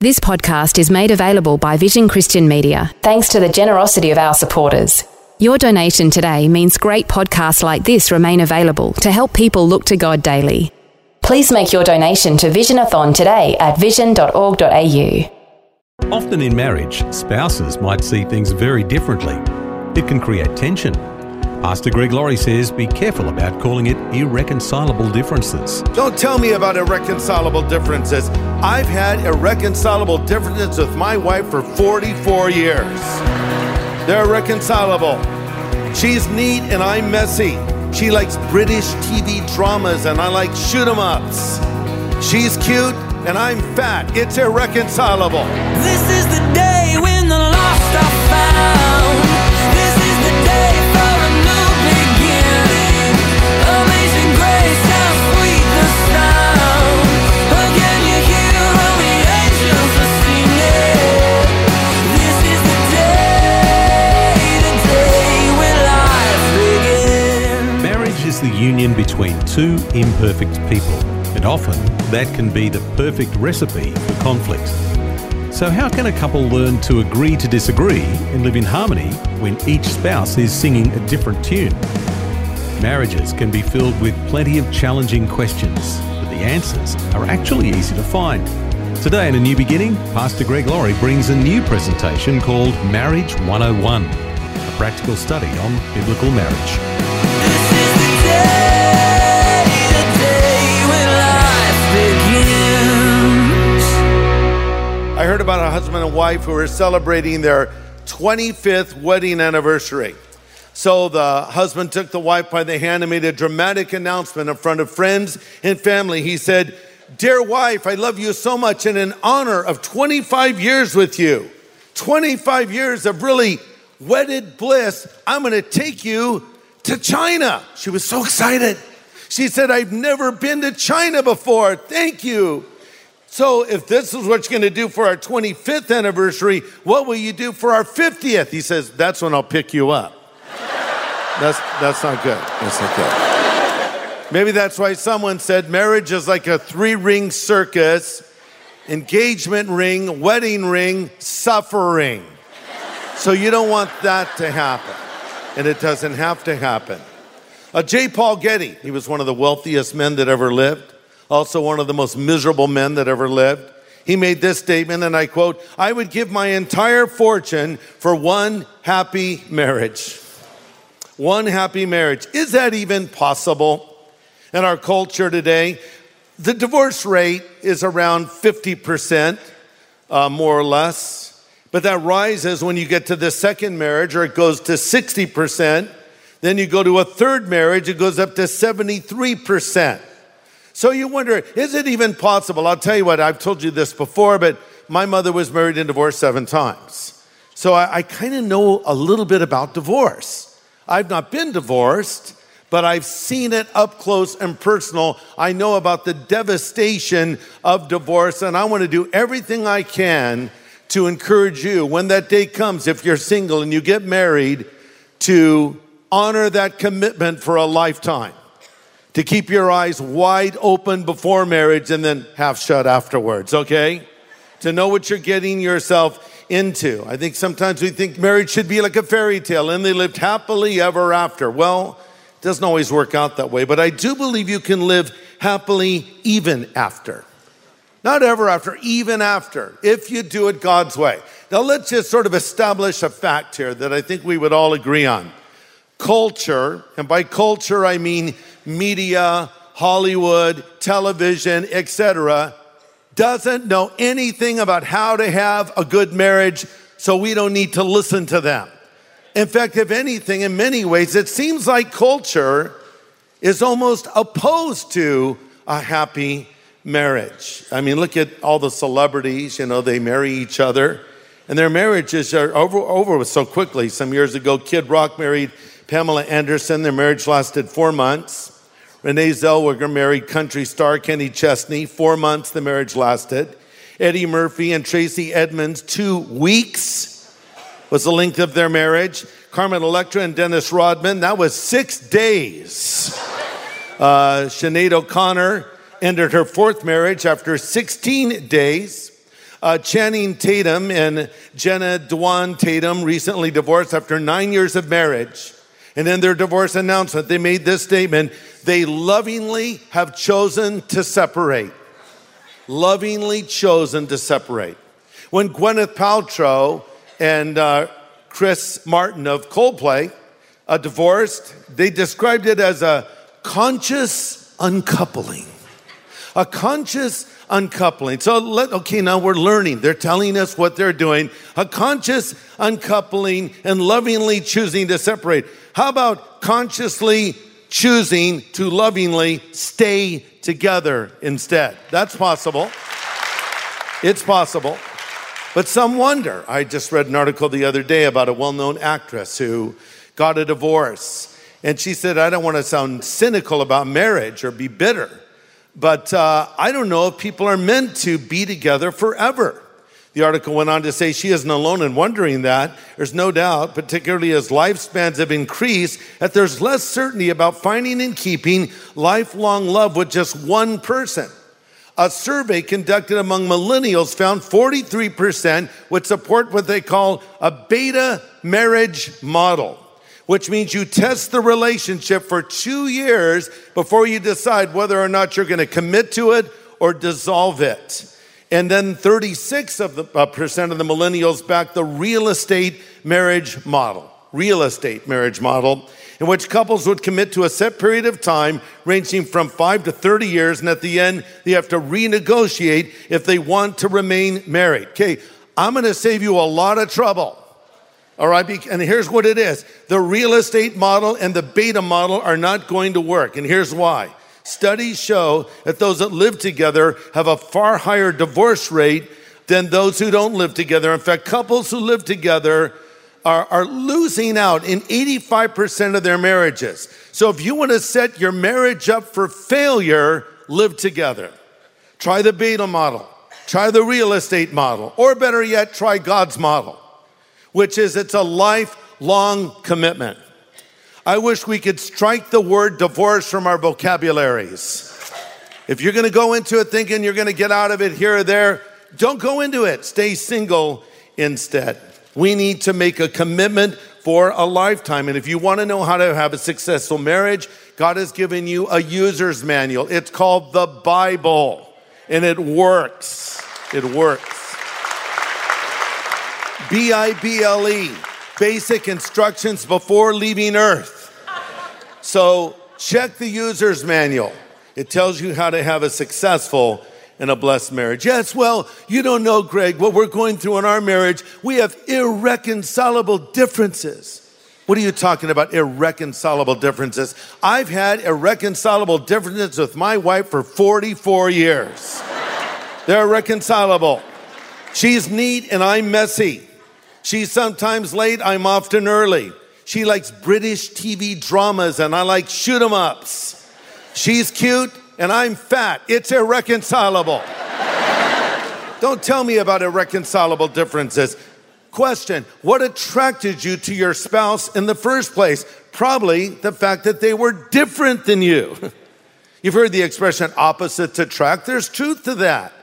This podcast is made available by Vision Christian Media thanks to the generosity of our supporters. Your donation today means great podcasts like this remain available to help people look to God daily. Please make your donation to Visionathon today at vision.org.au. Often in marriage, spouses might see things very differently. It can create tension. Pastor Greg Laurie says be careful about calling it irreconcilable differences. Don't tell me about irreconcilable differences. I've had irreconcilable differences with my wife for 44 years. They're irreconcilable. She's neat and I'm messy. She likes British TV dramas and I like shoot 'em ups. She's cute and I'm fat. It's irreconcilable. This is the two imperfect people, and often that can be the perfect recipe for conflict. So, how can a couple learn to agree to disagree and live in harmony when each spouse is singing a different tune? Marriages can be filled with plenty of challenging questions, but the answers are actually easy to find. Today, in A New Beginning, Pastor Greg Laurie brings a new presentation called Marriage 101, a practical study on biblical marriage. I heard about a husband and wife who were celebrating their 25th wedding anniversary. So the husband took the wife by the hand and made a dramatic announcement in front of friends and family. He said, Dear wife, I love you so much, and in honor of 25 years with you, 25 years of really wedded bliss, I'm gonna take you to China. She was so excited. She said, I've never been to China before. Thank you. So, if this is what you're going to do for our 25th anniversary, what will you do for our 50th? He says, That's when I'll pick you up. That's, that's not good. That's not good. Maybe that's why someone said marriage is like a three ring circus engagement ring, wedding ring, suffering. So, you don't want that to happen. And it doesn't have to happen. Uh, J. Paul Getty, he was one of the wealthiest men that ever lived, also one of the most miserable men that ever lived. He made this statement, and I quote I would give my entire fortune for one happy marriage. One happy marriage. Is that even possible in our culture today? The divorce rate is around 50%, uh, more or less. But that rises when you get to the second marriage, or it goes to 60%. Then you go to a third marriage, it goes up to 73%. So you wonder, is it even possible? I'll tell you what, I've told you this before, but my mother was married and divorced seven times. So I, I kind of know a little bit about divorce. I've not been divorced, but I've seen it up close and personal. I know about the devastation of divorce, and I want to do everything I can to encourage you when that day comes, if you're single and you get married, to honor that commitment for a lifetime. To keep your eyes wide open before marriage and then half shut afterwards, okay? To know what you're getting yourself into. I think sometimes we think marriage should be like a fairy tale and they lived happily ever after. Well, it doesn't always work out that way, but I do believe you can live happily even after. Not ever after, even after, if you do it God's way. Now, let's just sort of establish a fact here that I think we would all agree on. Culture, and by culture I mean media, Hollywood, television, etc., doesn't know anything about how to have a good marriage, so we don't need to listen to them. In fact, if anything, in many ways, it seems like culture is almost opposed to a happy marriage. I mean, look at all the celebrities, you know, they marry each other And their marriages are over, over so quickly. Some years ago, Kid Rock married Pamela Anderson. Their marriage lasted four months. Renee Zellweger married country star Kenny Chesney. Four months the marriage lasted. Eddie Murphy and Tracy Edmonds, two weeks was the length of their marriage. Carmen Electra and Dennis Rodman, that was six days. Uh, Sinead O'Connor ended her fourth marriage after 16 days. Uh, Channing Tatum and Jenna Dewan Tatum recently divorced after nine years of marriage. And in their divorce announcement, they made this statement they lovingly have chosen to separate. Lovingly chosen to separate. When Gwyneth Paltrow and uh, Chris Martin of Coldplay uh, divorced, they described it as a conscious uncoupling. A conscious uncoupling. So let okay, now we're learning. They're telling us what they're doing. A conscious uncoupling and lovingly choosing to separate. How about consciously choosing to lovingly stay together instead? That's possible. It's possible. But some wonder. I just read an article the other day about a well known actress who got a divorce. And she said, I don't want to sound cynical about marriage or be bitter, but uh, I don't know if people are meant to be together forever. The article went on to say she isn't alone in wondering that. There's no doubt, particularly as lifespans have increased, that there's less certainty about finding and keeping lifelong love with just one person. A survey conducted among millennials found 43% would support what they call a beta marriage model, which means you test the relationship for two years before you decide whether or not you're going to commit to it or dissolve it. And then 36 of the uh, percent of the millennials back the real estate marriage model, real estate marriage model, in which couples would commit to a set period of time ranging from five to 30 years, and at the end, they have to renegotiate if they want to remain married. Okay, I'm gonna save you a lot of trouble. All right, and here's what it is the real estate model and the beta model are not going to work, and here's why. Studies show that those that live together have a far higher divorce rate than those who don't live together. In fact, couples who live together are, are losing out in 85% of their marriages. So if you want to set your marriage up for failure, live together. Try the beta model, try the real estate model, or better yet, try God's model, which is it's a lifelong commitment. I wish we could strike the word divorce from our vocabularies. If you're going to go into it thinking you're going to get out of it here or there, don't go into it. Stay single instead. We need to make a commitment for a lifetime. And if you want to know how to have a successful marriage, God has given you a user's manual. It's called the Bible, and it works. It works. B I B L E, basic instructions before leaving Earth. So check the user's manual. It tells you how to have a successful and a blessed marriage. Yes, well, you don't know, Greg, what we're going through in our marriage. We have irreconcilable differences. What are you talking about, irreconcilable differences? I've had irreconcilable differences with my wife for 44 years. They're irreconcilable. She's neat and I'm messy. She's sometimes late, I'm often early. She likes British TV dramas and I like shoot 'em ups. She's cute and I'm fat. It's irreconcilable. Don't tell me about irreconcilable differences. Question What attracted you to your spouse in the first place? Probably the fact that they were different than you. You've heard the expression opposites attract. There's truth to that.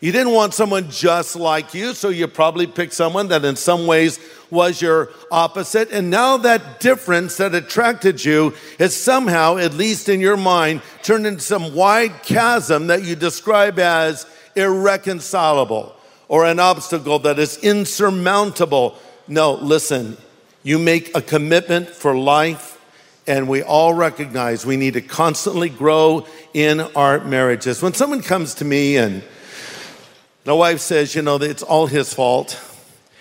You didn't want someone just like you, so you probably picked someone that in some ways was your opposite. And now that difference that attracted you is somehow, at least in your mind, turned into some wide chasm that you describe as irreconcilable or an obstacle that is insurmountable. No, listen, you make a commitment for life. And we all recognize we need to constantly grow in our marriages. When someone comes to me and the wife says, you know, it's all his fault.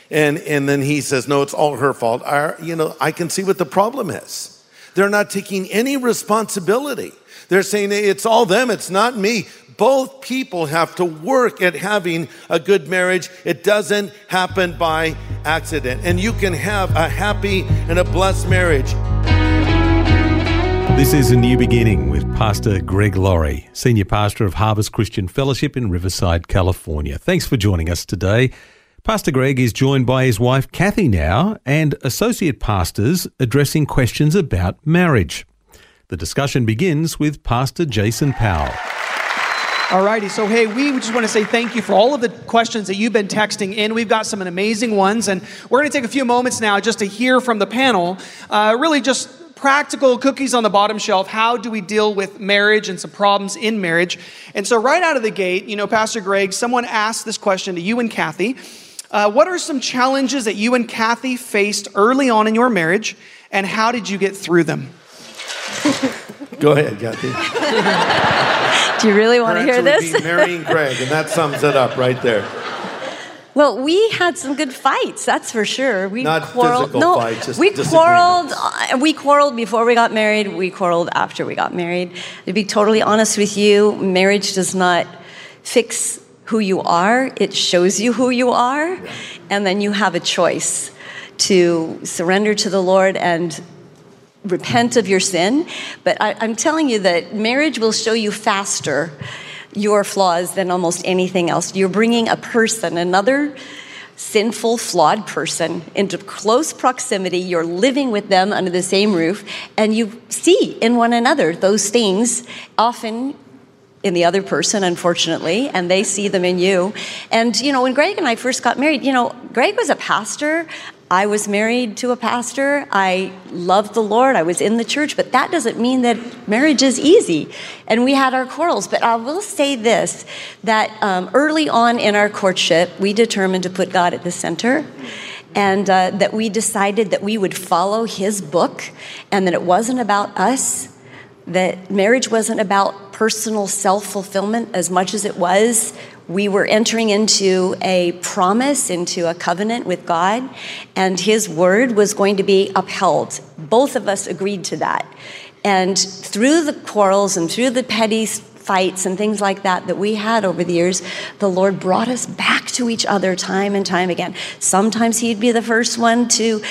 And, and then he says, no, it's all her fault. I, you know, I can see what the problem is. They're not taking any responsibility. They're saying it's all them, it's not me. both people have to work at having a good marriage. It doesn't happen by accident. And you can have a happy and a blessed marriage. This is A New Beginning Pastor Greg Laurie, Senior Pastor of Harvest Christian Fellowship in Riverside, California. Thanks for joining us today. Pastor Greg is joined by his wife Kathy now and associate pastors addressing questions about marriage. The discussion begins with Pastor Jason Powell. Alrighty, so hey, we just want to say thank you for all of the questions that you've been texting in. We've got some amazing ones, and we're going to take a few moments now just to hear from the panel. Uh, really, just practical cookies on the bottom shelf. How do we deal with marriage and some problems in marriage? And so, right out of the gate, you know, Pastor Greg, someone asked this question to you and Kathy. Uh, what are some challenges that you and Kathy faced early on in your marriage, and how did you get through them? Go ahead, Kathy. Do you really want Her to hear answer would this? be marrying Greg, and that sums it up right there. Well, we had some good fights, that's for sure. We Not quarreled. no, fights, we quarreled. uh, We quarreled before we got married. We quarreled after we got married. To be totally honest with you, marriage does not fix who you are. It shows you who you are, and then you have a choice to surrender to the Lord and repent of your sin. But I, I'm telling you that marriage will show you faster your flaws than almost anything else. You're bringing a person, another sinful, flawed person, into close proximity. You're living with them under the same roof, and you see in one another those things often in the other person, unfortunately, and they see them in you. And, you know, when Greg and I first got married, you know, Greg was a pastor. I was married to a pastor. I loved the Lord. I was in the church, but that doesn't mean that marriage is easy. And we had our quarrels. But I will say this that um, early on in our courtship, we determined to put God at the center and uh, that we decided that we would follow his book and that it wasn't about us that marriage wasn't about personal self fulfillment as much as it was. We were entering into a promise, into a covenant with God, and His word was going to be upheld. Both of us agreed to that. And through the quarrels and through the petty fights and things like that that we had over the years, the Lord brought us back to each other time and time again. Sometimes He'd be the first one to,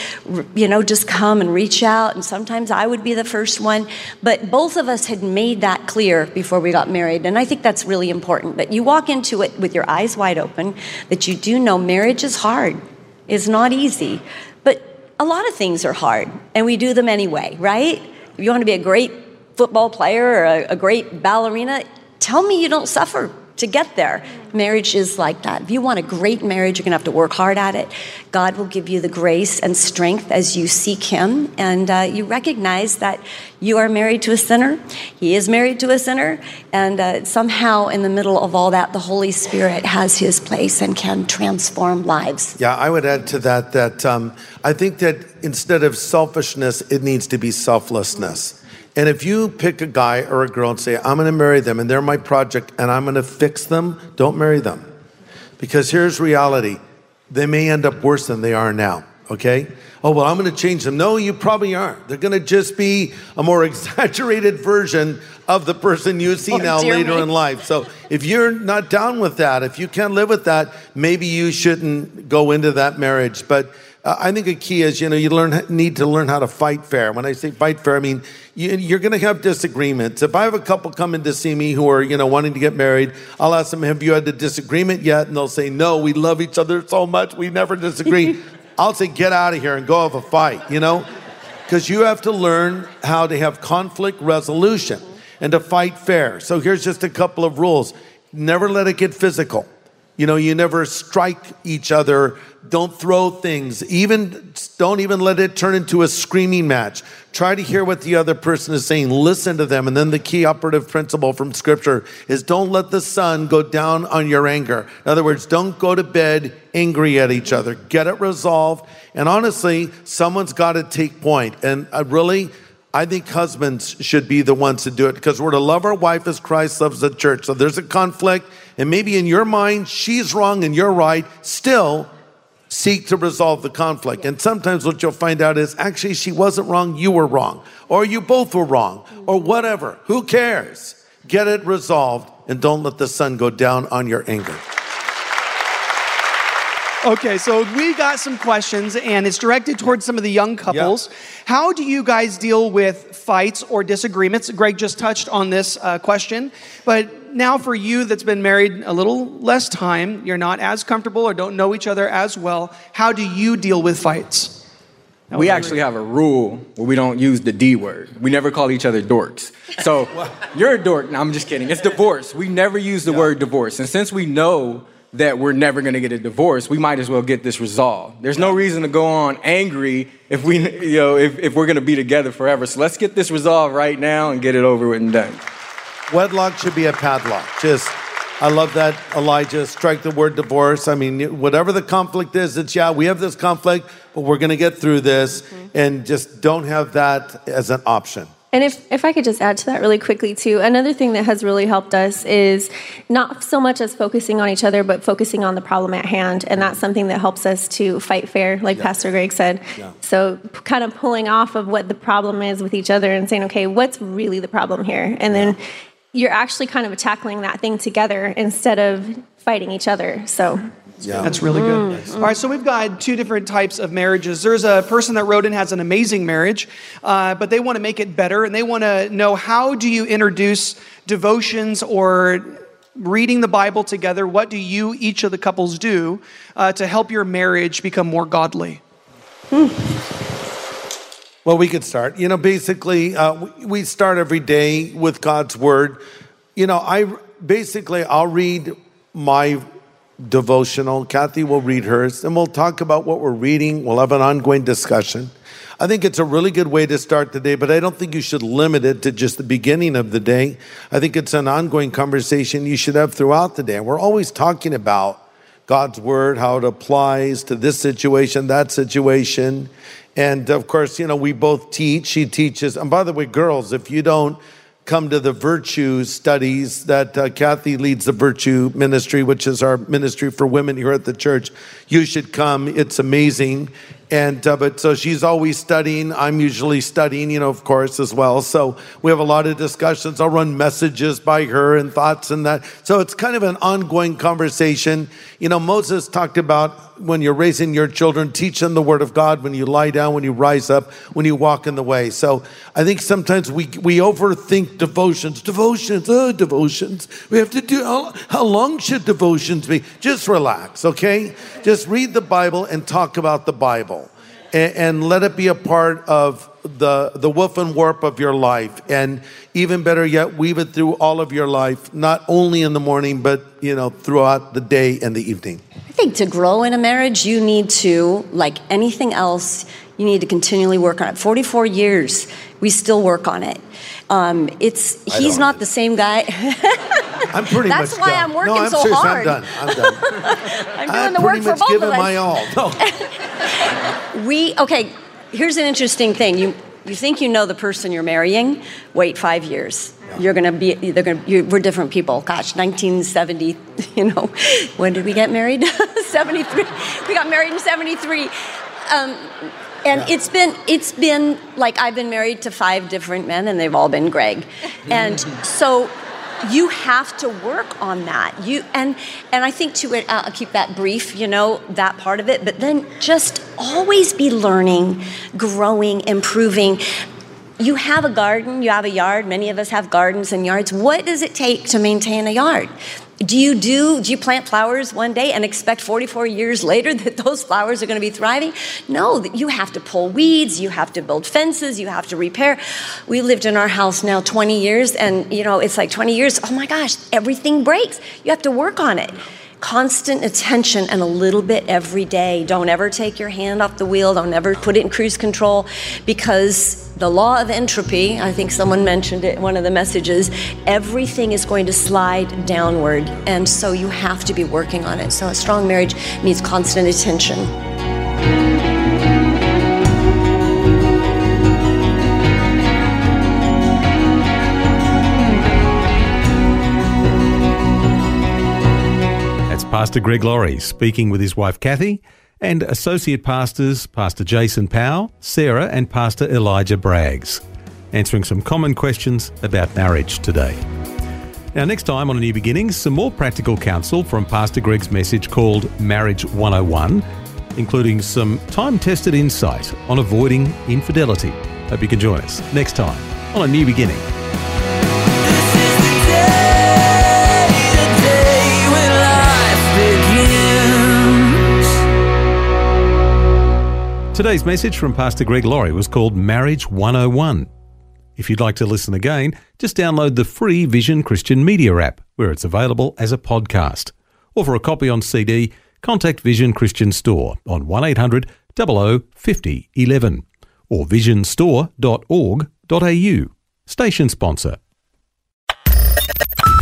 you know, just come and reach out, and sometimes I would be the first one. But both of us had made that clear before we got married, and I think that's really important. That you walk into it with your eyes wide open, that you do know marriage is hard, it's not easy, but a lot of things are hard, and we do them anyway, right? You want to be a great football player or a, a great ballerina, tell me you don't suffer to get there. Marriage is like that. If you want a great marriage, you're going to have to work hard at it. God will give you the grace and strength as you seek Him, and uh, you recognize that you are married to a sinner. He is married to a sinner, and uh, somehow in the middle of all that, the Holy Spirit has His place and can transform lives. Yeah, I would add to that that um, I think that instead of selfishness, it needs to be selflessness. And if you pick a guy or a girl and say, I'm going to marry them and they're my project and I'm going to fix them, don't marry them. Because here's reality they may end up worse than they are now, okay? Oh, well, I'm going to change them. No, you probably aren't. They're going to just be a more exaggerated version of the person you see Oh, now later me. in life. So if you're not down with that, if you can't live with that, maybe you shouldn't go into that marriage. But uh, I think a key is, you know, you learn need to learn how to fight fair. When I say fight fair, I mean you, you're going to have disagreements. If I have a couple come in to see me who are, you know, wanting to get married, I'll ask them, "Have you had a disagreement yet?" And they'll say, "No, we love each other so much, we never disagree." I'll say, "Get out of here and go have a fight," you know, because you have to learn how to have conflict resolution and to fight fair. So here's just a couple of rules: never let it get physical. You know, you never strike each other. Don't throw things. Even don't even let it turn into a screaming match. Try to hear what the other person is saying. Listen to them. And then the key operative principle from scripture is don't let the sun go down on your anger. In other words, don't go to bed angry at each other. Get it resolved. And honestly, someone's got to take point. And I really, I think husbands should be the ones to do it because we're to love our wife as Christ loves the church. So there's a conflict, and maybe in your mind, she's wrong and you're right. Still, seek to resolve the conflict. And sometimes what you'll find out is actually she wasn't wrong, you were wrong, or you both were wrong, or whatever. Who cares? Get it resolved and don't let the sun go down on your anger. Okay, so we got some questions, and it's directed towards some of the young couples. Yeah. How do you guys deal with fights or disagreements? Greg just touched on this uh, question, but now for you that's been married a little less time, you're not as comfortable or don't know each other as well. How do you deal with fights? That We actually have a rule where we don't use the D word. We never call each other dorks. So you're a dork. No, I'm just kidding. It's divorce. We never use the word divorce. And since we know that we're never going to get a divorce, we might as well get this resolved. There's no reason to go on angry if we, you know, if, if we're going to be together forever. So let's get this resolved right now and get it over with and done. Wedlock should be a padlock. Just, I love that, Elijah. Strike the word divorce. I mean, whatever the conflict is, it's yeah, we have this conflict, but we're going to get through this, mm-hmm. and just don't have that as an option. And if, if I could just add to that really quickly, too, another thing that has really helped us is not so much as focusing on each other, but focusing on the problem at hand. And that's something that helps us to fight fair, like Pastor Greg said. Yeah. So, p- kind of pulling off of what the problem is with each other and saying, okay, what's really the problem here? And then you're actually kind of tackling that thing together instead of fighting each other. So, Yeah. That's really good. All right, so we've got two different types of marriages. There's a person that wrote in has an amazing marriage, uh, but they want to make it better, and they want to know how do you introduce devotions or reading the Bible together? What do you, each of the couples, do uh, to help your marriage become more godly? Well, we could start. You know, basically, uh, we- start every day with God's word. You know, I basically I'll read my devotional. Kathy will read hers, and we'll talk about what we're reading. We'll have an ongoing discussion. I think it's a really good way to start the day, but I don't think you should limit it to just the beginning of the day. I think it's an ongoing conversation you should have throughout the day. We're always talking about God's word, how it applies to this situation, that situation. And of course, you know, we both teach. She teaches. And by the way, girls, if you don't come to the virtue studies that uh, Kathy leads the virtue ministry, which is our ministry for women here at the church, you should come. It's amazing. And uh, but so she's always studying. I'm usually studying, you know, of course, as well. So we have a lot of discussions. I'll run messages by her and thoughts and that. So it's kind of an ongoing conversation. You know, Moses talked about when you're raising your children, teach them the word of God when you lie down, when you rise up, when you walk in the way. So I think sometimes we we overthink devotions. Devotions, oh, devotions. We have to do how, how long should devotions be? Just relax, okay? Just read the Bible and talk about the Bible. And, and let it be a part of the the woof and warp of your life. And even better yet, weave it through all of your life, not only in the morning, but you know, throughout the day and the evening. I think to grow in a marriage, you need to, like anything else, you need to continually work on it. 44 years, we still work on it. Um, it's he's don't. the same guy. I'm pretty That's much why done. I'm working no, I'm so serious, hard. I'm done. I'm done. I'm doing I've the work for both of us. my all. No. We okay. Here's an interesting thing. You you think you know the person you're marrying? Wait five years. You're gonna be. They're gonna. You, we're different people. Gosh, 1970. You know, when did we get married? 73. We got married in 73. Um, and it's been it's been like I've been married to five different men, and they've all been Greg. And so you have to work on that. You and and i think to it uh, i'll keep that brief you know that part of it but then just always be learning growing improving. You have a garden you have a yard many of us have gardens and yards. What does it take to maintain a yard do you do do you plant flowers one day and expect 44 years later that those flowers are going to be thriving? No you have to pull weeds you have to build fences you have to repair. We lived in our house now 20 years and you know it's like 20 years oh my gosh everything breaks. You have to work on it constant attention and a little bit every day. Don't ever take your hand off the wheel. Don't ever put it in cruise control because the law of entropy i think someone mentioned it in one of the messages everything is going to slide downward. And so you have to be working on it. So a strong marriage needs constant attention Pastor Greg Laurie speaking with his wife Kathy and associate pastors Pastor Jason Powell, Sarah, and Pastor Elijah Braggs, answering some common questions about marriage today. Now, next time on A New Beginnings, some more practical counsel from Pastor Greg's message called Marriage 101, including some time tested insight on avoiding infidelity. Hope you can join us next time on A New Beginning. Today's message from Pastor Greg Laurie was called Marriage 101. If you'd like to listen again, just download the free Vision Christian Media app, where it's available as a podcast. Or for a copy on CD, contact Vision Christian Store on 1800 00 50 11 or visionstore.org.au. Station sponsor.